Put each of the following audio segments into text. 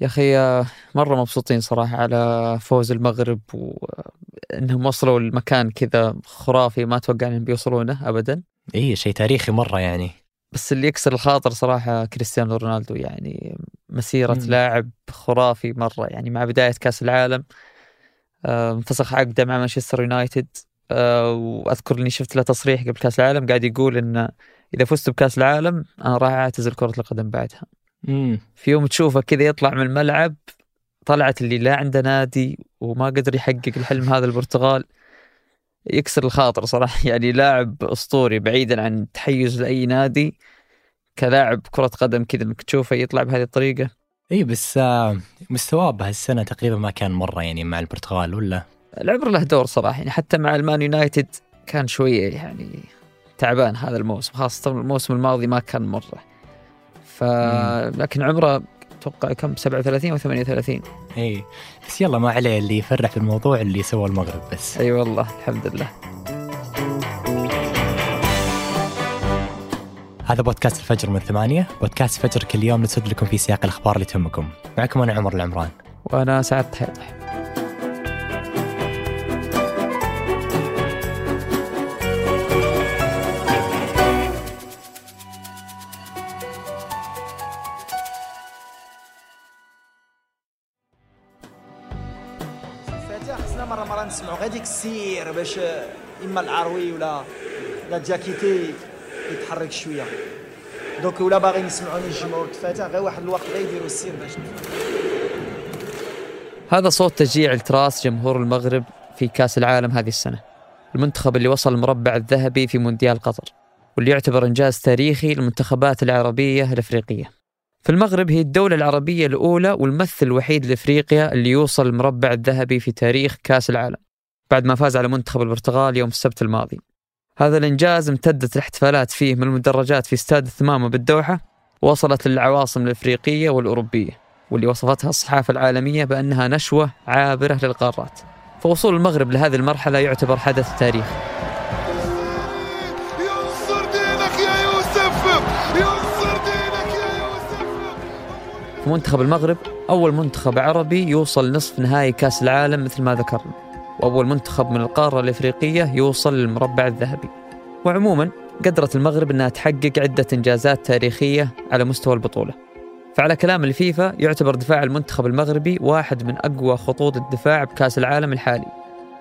يا أخي آه، مرة مبسوطين صراحة على فوز المغرب وأنهم وصلوا لمكان كذا خرافي ما أتوقع أنهم بيوصلونه أبدا. إي شيء تاريخي مرة يعني. بس اللي يكسر الخاطر صراحة كريستيانو رونالدو يعني مسيرة مم. لاعب خرافي مرة يعني مع بداية كأس العالم آه، انفسخ عقده مع مانشستر يونايتد آه، وأذكر إني شفت له تصريح قبل كأس العالم قاعد يقول إن إذا فزت بكأس العالم أنا راح أعتزل كرة القدم بعدها. في يوم تشوفه كذا يطلع من الملعب طلعت اللي لا عنده نادي وما قدر يحقق الحلم هذا البرتغال يكسر الخاطر صراحة. يعني لاعب أسطوري بعيدا عن تحيز لأي نادي كلاعب كرة قدم كذا إنك تشوفه يطلع بهذه الطريقة. اي بس آه، مستواه بهالسنة تقريبا ما كان مرة يعني مع البرتغال ولا؟ العمر له دور صراحة. يعني حتى مع المان يونايتد كان شوية يعني تعبان هذا الموسم خاصة الموسم الماضي ما كان مرة. ف لكن عمره أتوقع كم؟ 37 أو 38 إي. بس يلا ما عليه اللي يفرح في الموضوع اللي سوى المغرب بس. أي والله الحمد لله. هذا بودكاست الفجر من ثمانية. بودكاست فجر كل يوم نسرد لكم في سياق الأخبار اللي تهمكم. معكم أنا عمر العمران. وأنا سعد حيطح خصنا مرة مرة نسمعوا غير ديك السير باش إما العروي ولا لا جاكيتي يتحرك شوية. دوك ولا باغيين يسمعوني الجمهور الفاتح غير واحد الوقت غيديروا السير باش هذا صوت تشجيع التراس جمهور المغرب في كأس العالم هذه السنة المنتخب اللي وصل المربع الذهبي في مونديال قطر واللي يعتبر إنجاز تاريخي للمنتخبات العربية الأفريقية. فالمغرب هي الدولة العربية الأولى والممثل الوحيد لأفريقيا اللي يوصل المربع الذهبي في تاريخ كأس العالم بعد ما فاز على منتخب البرتغال يوم السبت الماضي. هذا الإنجاز امتدت الاحتفالات فيه من المدرجات في استاد الثمامة بالدوحة وصلت للعواصم الإفريقية والأوروبية واللي وصفتها الصحافة العالمية بأنها نشوة عابرة للقارات. فوصول المغرب لهذه المرحلة يعتبر حدث تاريخي. فمنتخب المغرب أول منتخب عربي يوصل نصف نهائي كأس العالم مثل ما ذكرنا وأول منتخب من القارة الإفريقية يوصل للمربع الذهبي. وعموما قدرت المغرب أنها تحقق عدة إنجازات تاريخية على مستوى البطولة. فعلى كلام الفيفا يعتبر دفاع المنتخب المغربي واحد من أقوى خطوط الدفاع بكأس العالم الحالي.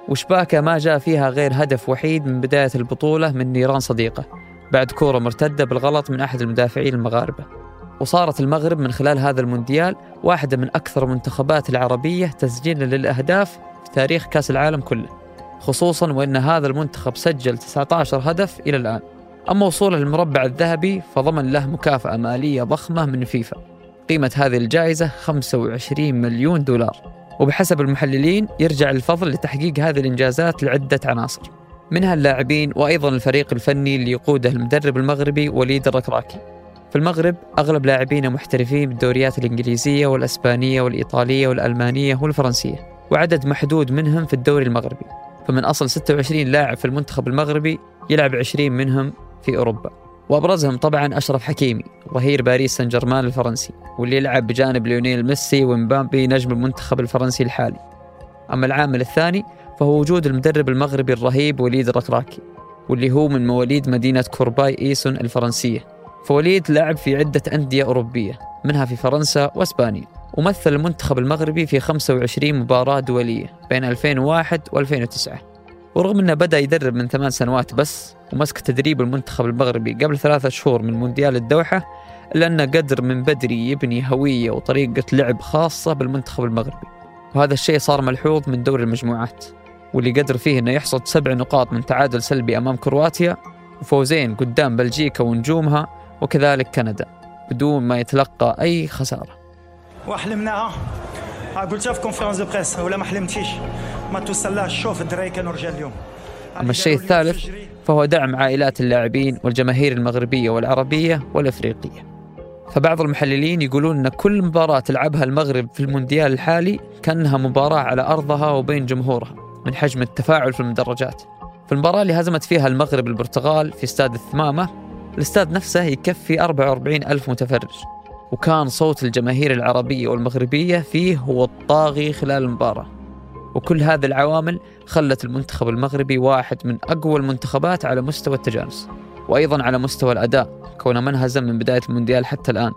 وشباكة ما جاء فيها غير هدف وحيد من بداية البطولة من نيران صديقة بعد كورة مرتدة بالغلط من أحد المدافعين المغاربة. وصارت المغرب من خلال هذا المونديال واحدة من أكثر المنتخبات العربية تسجيلا للأهداف في تاريخ كأس العالم كله خصوصا وأن هذا المنتخب سجل 19 هدف إلى الآن. أما وصوله للمربع الذهبي فضمن له مكافأة مالية ضخمة من فيفا. قيمة هذه الجائزة 25 مليون دولار. وبحسب المحللين يرجع الفضل لتحقيق هذه الإنجازات لعدة عناصر. منها اللاعبين وأيضا الفريق الفني اللي يقوده المدرب المغربي وليد الركراكي. في المغرب أغلب لاعبين محترفين بالدوريات الإنجليزية والأسبانية والإيطالية والألمانية والفرنسية وعدد محدود منهم في الدوري المغربي. فمن أصل 26 لاعب في المنتخب المغربي يلعب 20 منهم في أوروبا. وأبرزهم طبعا أشرف حكيمي ظهير باريس سان جيرمان الفرنسي واللي يلعب بجانب ليونيل ميسي ومبابي نجم المنتخب الفرنسي الحالي. أما العامل الثاني فهو وجود المدرب المغربي الرهيب وليد الركراكي واللي هو من مواليد مدينة كورباي إيسون الفرنسية. فوليد لعب في عدة أندية أوروبية منها في فرنسا وإسبانيا ومثل المنتخب المغربي في 25 مباراة دولية بين 2001 و2009 ورغم أنه بدأ يدرب من ثمان سنوات بس ومسك تدريب المنتخب المغربي قبل ثلاثة شهور من مونديال الدوحة إلا أنه قدر من بدري يبني هوية وطريقة لعب خاصة بالمنتخب المغربي. وهذا الشيء صار ملحوظ من دوري المجموعات واللي قدر فيه أنه يحصد سبع نقاط من تعادل سلبي أمام كرواتيا وفوزين قدام بلجيكا ونجومها وكذلك كندا بدون ما يتلقى أي خسارة. وحلمناها ها؟ قلتها في conférence de presse ولا ما حلمتيش؟ ما توصلهاش. شوف الدراري كانوا رجال اليوم. أما الشيء الثالث فهو دعم عائلات اللاعبين والجماهير المغربية والعربية والإفريقية. فبعض المحللين يقولون أن كل مباراة تلعبها المغرب في المونديال الحالي كأنها مباراة على أرضها وبين جمهورها من حجم التفاعل في المدرجات. في المباراة اللي هزمت فيها المغرب البرتغال في استاد الثمامة الاستاد نفسه يكفي 44 ألف متفرج. وكان صوت الجماهير العربية والمغربية فيه هو الطاغي خلال المباراة. وكل هذه العوامل خلت المنتخب المغربي واحد من أقوى المنتخبات على مستوى التجانس وأيضا على مستوى الأداء كونه ما انهزم من بداية المونديال حتى الآن.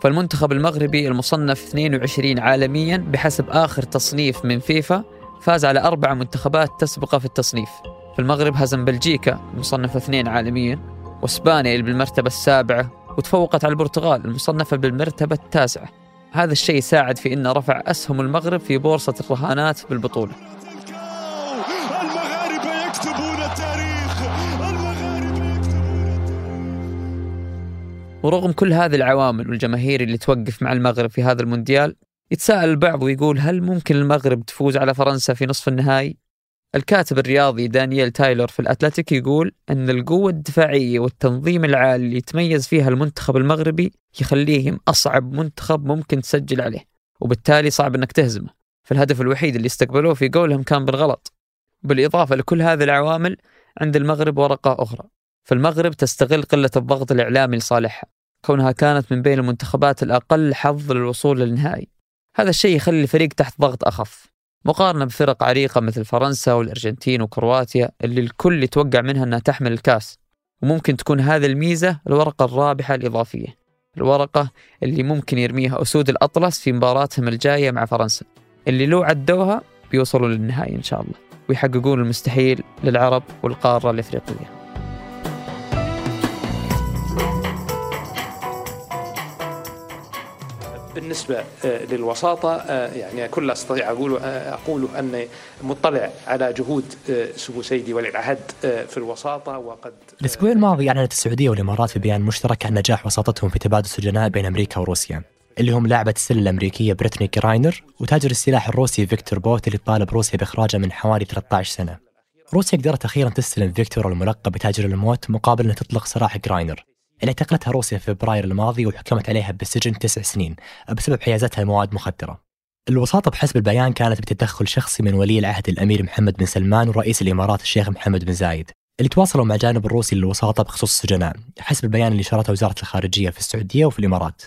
فالمنتخب المغربي المصنف 22 عالميا بحسب آخر تصنيف من فيفا فاز على أربع منتخبات تسبقه في التصنيف. فالمغرب هزم بلجيكا المصنفة اثنين عالميا. واسبانيا اللي بالمرتبة السابعة وتفوقت على البرتغال المصنفة بالمرتبة التاسعة هذا الشيء ساعد في أنه رفع أسهم المغرب في بورصة الرهانات بالبطولة ورغم كل هذه العوامل والجماهير اللي توقف مع المغرب في هذا المونديال يتساءل البعض ويقول هل ممكن المغرب تفوز على فرنسا في نصف النهائي؟ الكاتب الرياضي دانييل تايلور في الأتلتيك يقول أن القوة الدفاعية والتنظيم العالي اللي يتميز فيها المنتخب المغربي يخليهم أصعب منتخب ممكن تسجل عليه وبالتالي صعب أنك تهزمه. فالهدف الوحيد اللي استقبلوه في قولهم كان بالغلط. بالإضافة لكل هذه العوامل عند المغرب ورقة أخرى. فالمغرب تستغل قلة الضغط الإعلامي لصالحها. كونها كانت من بين المنتخبات الأقل حظ للوصول للنهائي. هذا الشيء يخلي الفريق تحت ضغط أخف. مقارنة بفرق عريقة مثل فرنسا والأرجنتين وكرواتيا اللي الكل يتوقع منها أنها تحمل الكاس وممكن تكون هذه الميزة الورقة الرابحة الإضافية الورقة اللي ممكن يرميها أسود الأطلس في مباراتهم الجاية مع فرنسا اللي لو عدوها بيوصلوا للنهائي إن شاء الله ويحققون المستحيل للعرب والقارة الإفريقية. بالنسبة آه، للوساطة آه، يعني كل أستطيع أقول آه، أقول أني مطلع على جهود سمو سيدي ولي العهد في الوساطة وقد الأسبوع الماضي أعلنت السعودية والإمارات في بيان مشترك عن نجاح وساطتهم في تبادل السجناء بين أمريكا وروسيا اللي هم لاعبة السلة الأمريكية بريتني جراينر وتاجر السلاح الروسي فيكتور بوت اللي طالب روسيا بإخراجه من حوالي 13 سنة. روسيا قدرت أخيرا تستلم فيكتور الملقب بتاجر الموت مقابل أن تطلق سراح جراينر اعتقلتها روسيا في فبراير الماضي وحكمت عليها بالسجن تسع سنين بسبب حيازتها لمواد مخدرة. الوساطة بحسب البيان كانت بتدخل شخصي من ولي العهد الأمير محمد بن سلمان ورئيس الإمارات الشيخ محمد بن زايد اللي تواصلوا مع الجانب الروسي للوساطة بخصوص السجناء حسب البيان اللي نشرته وزارة الخارجية في السعودية وفي الإمارات.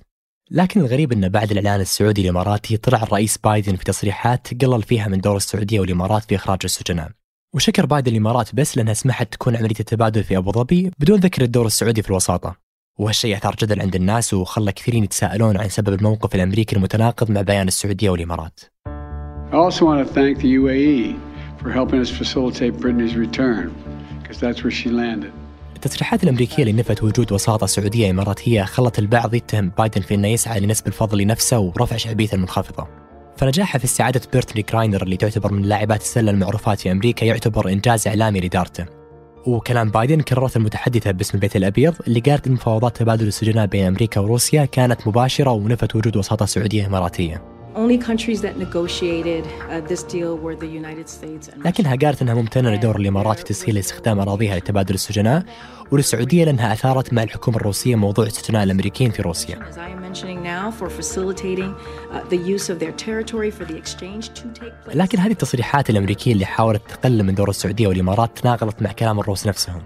لكن الغريب أنه بعد الإعلان السعودي الإماراتي طلع الرئيس بايدن في تصريحات قلل فيها من دور السعودية والإمارات في إخراج السجناء. وشكر بايدن الإمارات بس لأنها سمحت تكون عملية التبادل في أبو ظبي بدون ذكر الدور السعودي في الوساطة. وهالشيء أثار جدل عند الناس وخلى كثيرين يتساءلون عن سبب الموقف الأمريكي المتناقض مع بيان السعودية والإمارات. I also want to thank the UAE for helping us facilitate Brittany's return, because that's where she landed. التصريحات الأمريكية اللي نفت وجود وساطة سعودية إماراتية خلت البعض يتهم بايدن في أنه يسعى لنسب الفضل لنفسه ورفع شعبيته المنخفضة. فنجاحها في استعادة بيرتني كراينر اللي تعتبر من لاعبات السلة المعروفات في أمريكا يعتبر إنجاز إعلامي لإدارته. وكلام بايدن كررت المتحدثة باسم البيت الأبيض اللي قالت إن مفاوضات تبادل السجناء بين أمريكا وروسيا كانت مباشرة ونفت وجود وساطة سعودية إماراتية. Uh, لكنها قالت إنها ممتنة لدور الإمارات في تسهيل استخدام أراضيها لتبادل السجناء وللسعودية لأنها أثارت مع الحكومة الروسية موضوع السجناء الأمريكيين في روسيا. لكن هذه التصريحات الأمريكية اللي حاولت تقلل من دور السعودية والإمارات تناقضت مع كلام الروس نفسهم.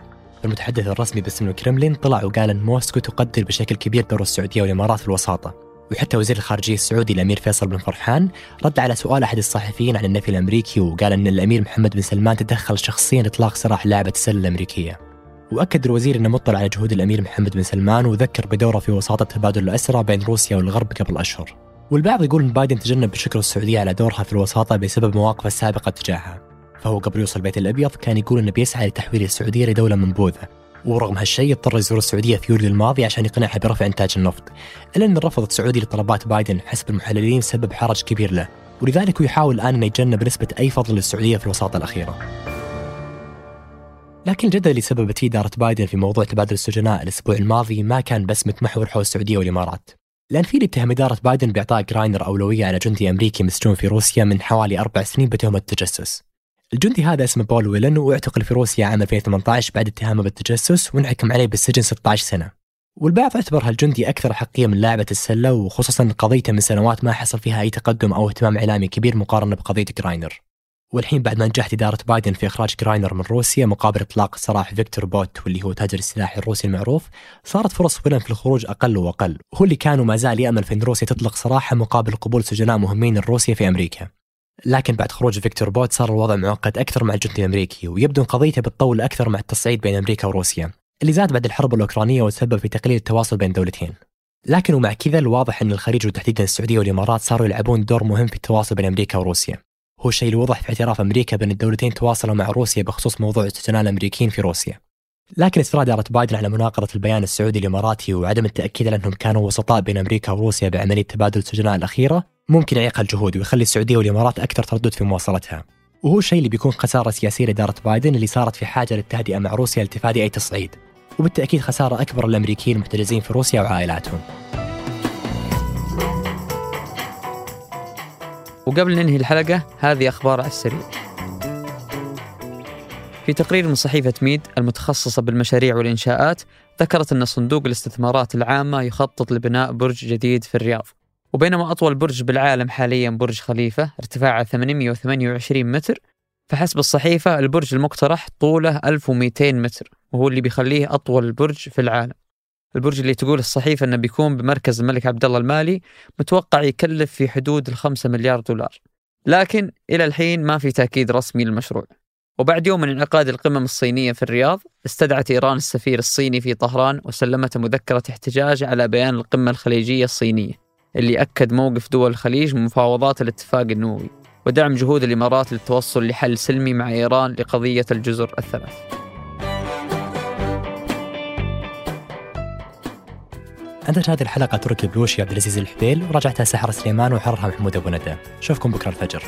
المتحدث الرسمي باسم الكرملين طلع وقال إن موسكو تقدر بشكل كبير دور السعودية والإمارات في الوساطة. وحتى وزير الخارجية السعودي الأمير فيصل بن فرحان رد على سؤال أحد الصحفيين عن النفي الأمريكي وقال إن الأمير محمد بن سلمان تدخل شخصيا لاطلاق سراح لاعبه السله الأمريكية. وأكد الوزير إنه مطلع على جهود الأمير محمد بن سلمان وذكر بدوره في وساطة تبادل الأسرى بين روسيا والغرب قبل أشهر. والبعض يقول إن بايدن تجنب شكر السعودية على دورها في الوساطة بسبب مواقفه السابقة تجاهها. فهو قبل يوصل البيت الأبيض كان يقول إنه بيسعى لتحويل السعودية لدولة منبوذة. ورغم هالشيء اضطر يزور السعودية في يوليو الماضي عشان يقنعها برفع إنتاج النفط. إلا إن الرفض السعودي لطلبات بايدن حسب المحللين سبب حرج كبير له، ولذلك يحاول الآن إنه يتجنب نسبة أي فضل للسعودية في الوساطة الأخيرة. لكن الجدل اللي سببت فيه إدارة بايدن في موضوع تبادل السجناء الأسبوع الماضي ما كان بس متمحور حول السعودية والإمارات. لأن في اللي اتهم إدارة بايدن بإعطاء جراينر أولوية على جندي أمريكي مسجون في روسيا من حوالي أربع سنين بتهمة التجسس. الجندي هذا اسمه بول ويلن واعتقل في روسيا عام 2018 بعد اتهامه بالتجسس وانحكم عليه بالسجن 16 سنة. والبعض اعتبر هالجندي أكثر أحقية من لاعبة السلة وخصوصا قضيته من سنوات ما حصل فيها أي تقدم أو اهتمام إعلامي كبير مقارنة بقضية جراينر. والحين بعد ما نجحت إدارة بايدن في إخراج جراينر من روسيا مقابل إطلاق سراح فيكتور بوت واللي هو تاجر السلاح الروسي المعروف صارت فرص ويلن في الخروج أقل وأقل. وهو اللي كان وما زال يأمل في أن روسيا تطلق سراحه مقابل قبول سجناء مهمين لروسيا في أمريكا. لكن بعد خروج فيكتور بوت صار الوضع معقد أكثر مع الجندي الأمريكي ويبدو أن قضيته بتطول أكثر مع التصعيد بين أمريكا وروسيا اللي زاد بعد الحرب الأوكرانية وتسبب في تقليل التواصل بين الدولتين لكن ومع كذا الواضح أن الخليج وتحديدا السعودية والإمارات صاروا يلعبون دور مهم في التواصل بين أمريكا وروسيا. هو الشيء اللي وضح في اعتراف أمريكا بأن الدولتين تواصلوا مع روسيا بخصوص موضوع السجناء الأمريكيين في روسيا. لكن إصرار إدارة بايدن على مناقضة البيان السعودي الإماراتي وعدم التأكيد على أنهم كانوا وسطاء بين أمريكا وروسيا بعملية تبادل السجناء الأخيرة ممكن يعيق الجهود ويخلي السعودية والإمارات أكثر تردد في مواصلتها. وهو الشيء اللي بيكون خسارة سياسية لإدارة بايدن اللي صارت في حاجة للتهدئة مع روسيا لاتفادي أي تصعيد. وبالتأكيد خسارة أكبر للأمريكيين المحتجزين في روسيا وعائلاتهم. وقبل ننهي الحلقة هذه أخبار على السريع. في تقرير من صحيفة ميد المتخصصة بالمشاريع والإنشاءات ذكرت أن صندوق الاستثمارات العامة يخطط لبناء برج جديد في الرياض. وبينما أطول برج بالعالم حاليا برج خليفة ارتفاعه 828 متر فحسب الصحيفة البرج المقترح طوله 1200 متر وهو اللي بيخليه أطول برج في العالم. البرج اللي تقول الصحيفة أنه بيكون بمركز الملك عبد الله المالي متوقع يكلف في حدود الخمسة مليار دولار. لكن إلى الحين ما في تأكيد رسمي للمشروع. وبعد يوم من انعقاد القمم الصينية في الرياض استدعت إيران السفير الصيني في طهران وسلمته مذكرة احتجاج على بيان القمة الخليجية الصينية اللي أكد موقف دول الخليج من مفاوضات الاتفاق النووي ودعم جهود الإمارات للتوصل لحل سلمي مع إيران لقضية الجزر الثلاث. أنتج هذه الحلقة تركي بلوشي عبد العزيز الحبيل وراجعتها سحر سليمان وحررها محمود أبو ندى. أشوفكم بكرة الفجر.